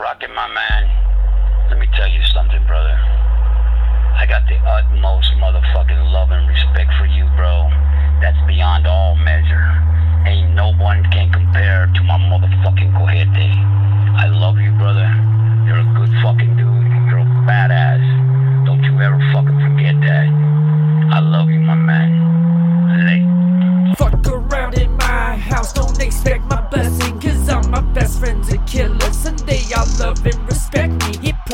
Rocket, my man, let me tell you something, brother. I got the utmost motherfucking love and respect for you, bro. That's beyond all measure. Ain't no one can compare to my motherfucking Cohete. I love you, brother.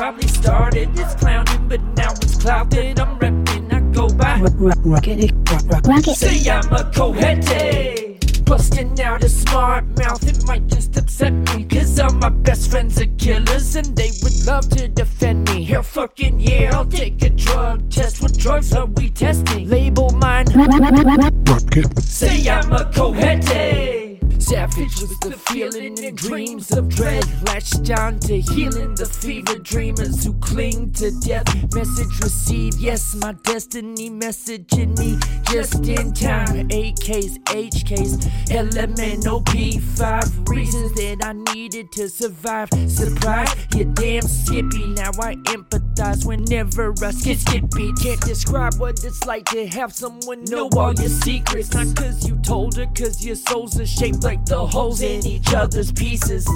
Probably started as clowning, but now it's cloud that I'm repping. I go by. Rocket, rocket, rocket. Say I'm a cohete. Busting out a smart mouth, it might just upset me. Cause all my best friends are killers and they would love to defend me. Hell fucking yeah, I'll take a drug test. What drugs are we testing? Label mine. Rocket. Say I'm a cohete. Savage was the feeling and dreams of dread. Latched on to healing the fever dreamers who cling to death. Message received, yes, my destiny messaging me just in time. AKs, HKs, LMNOP. Five reasons that I needed to survive. Surprise, you damn skippy. Now I empathize whenever I skip skippy. Can't describe what it's like to have someone know all your secrets. Not cause you told her, cause your souls are shaped like the holes in each other's pieces.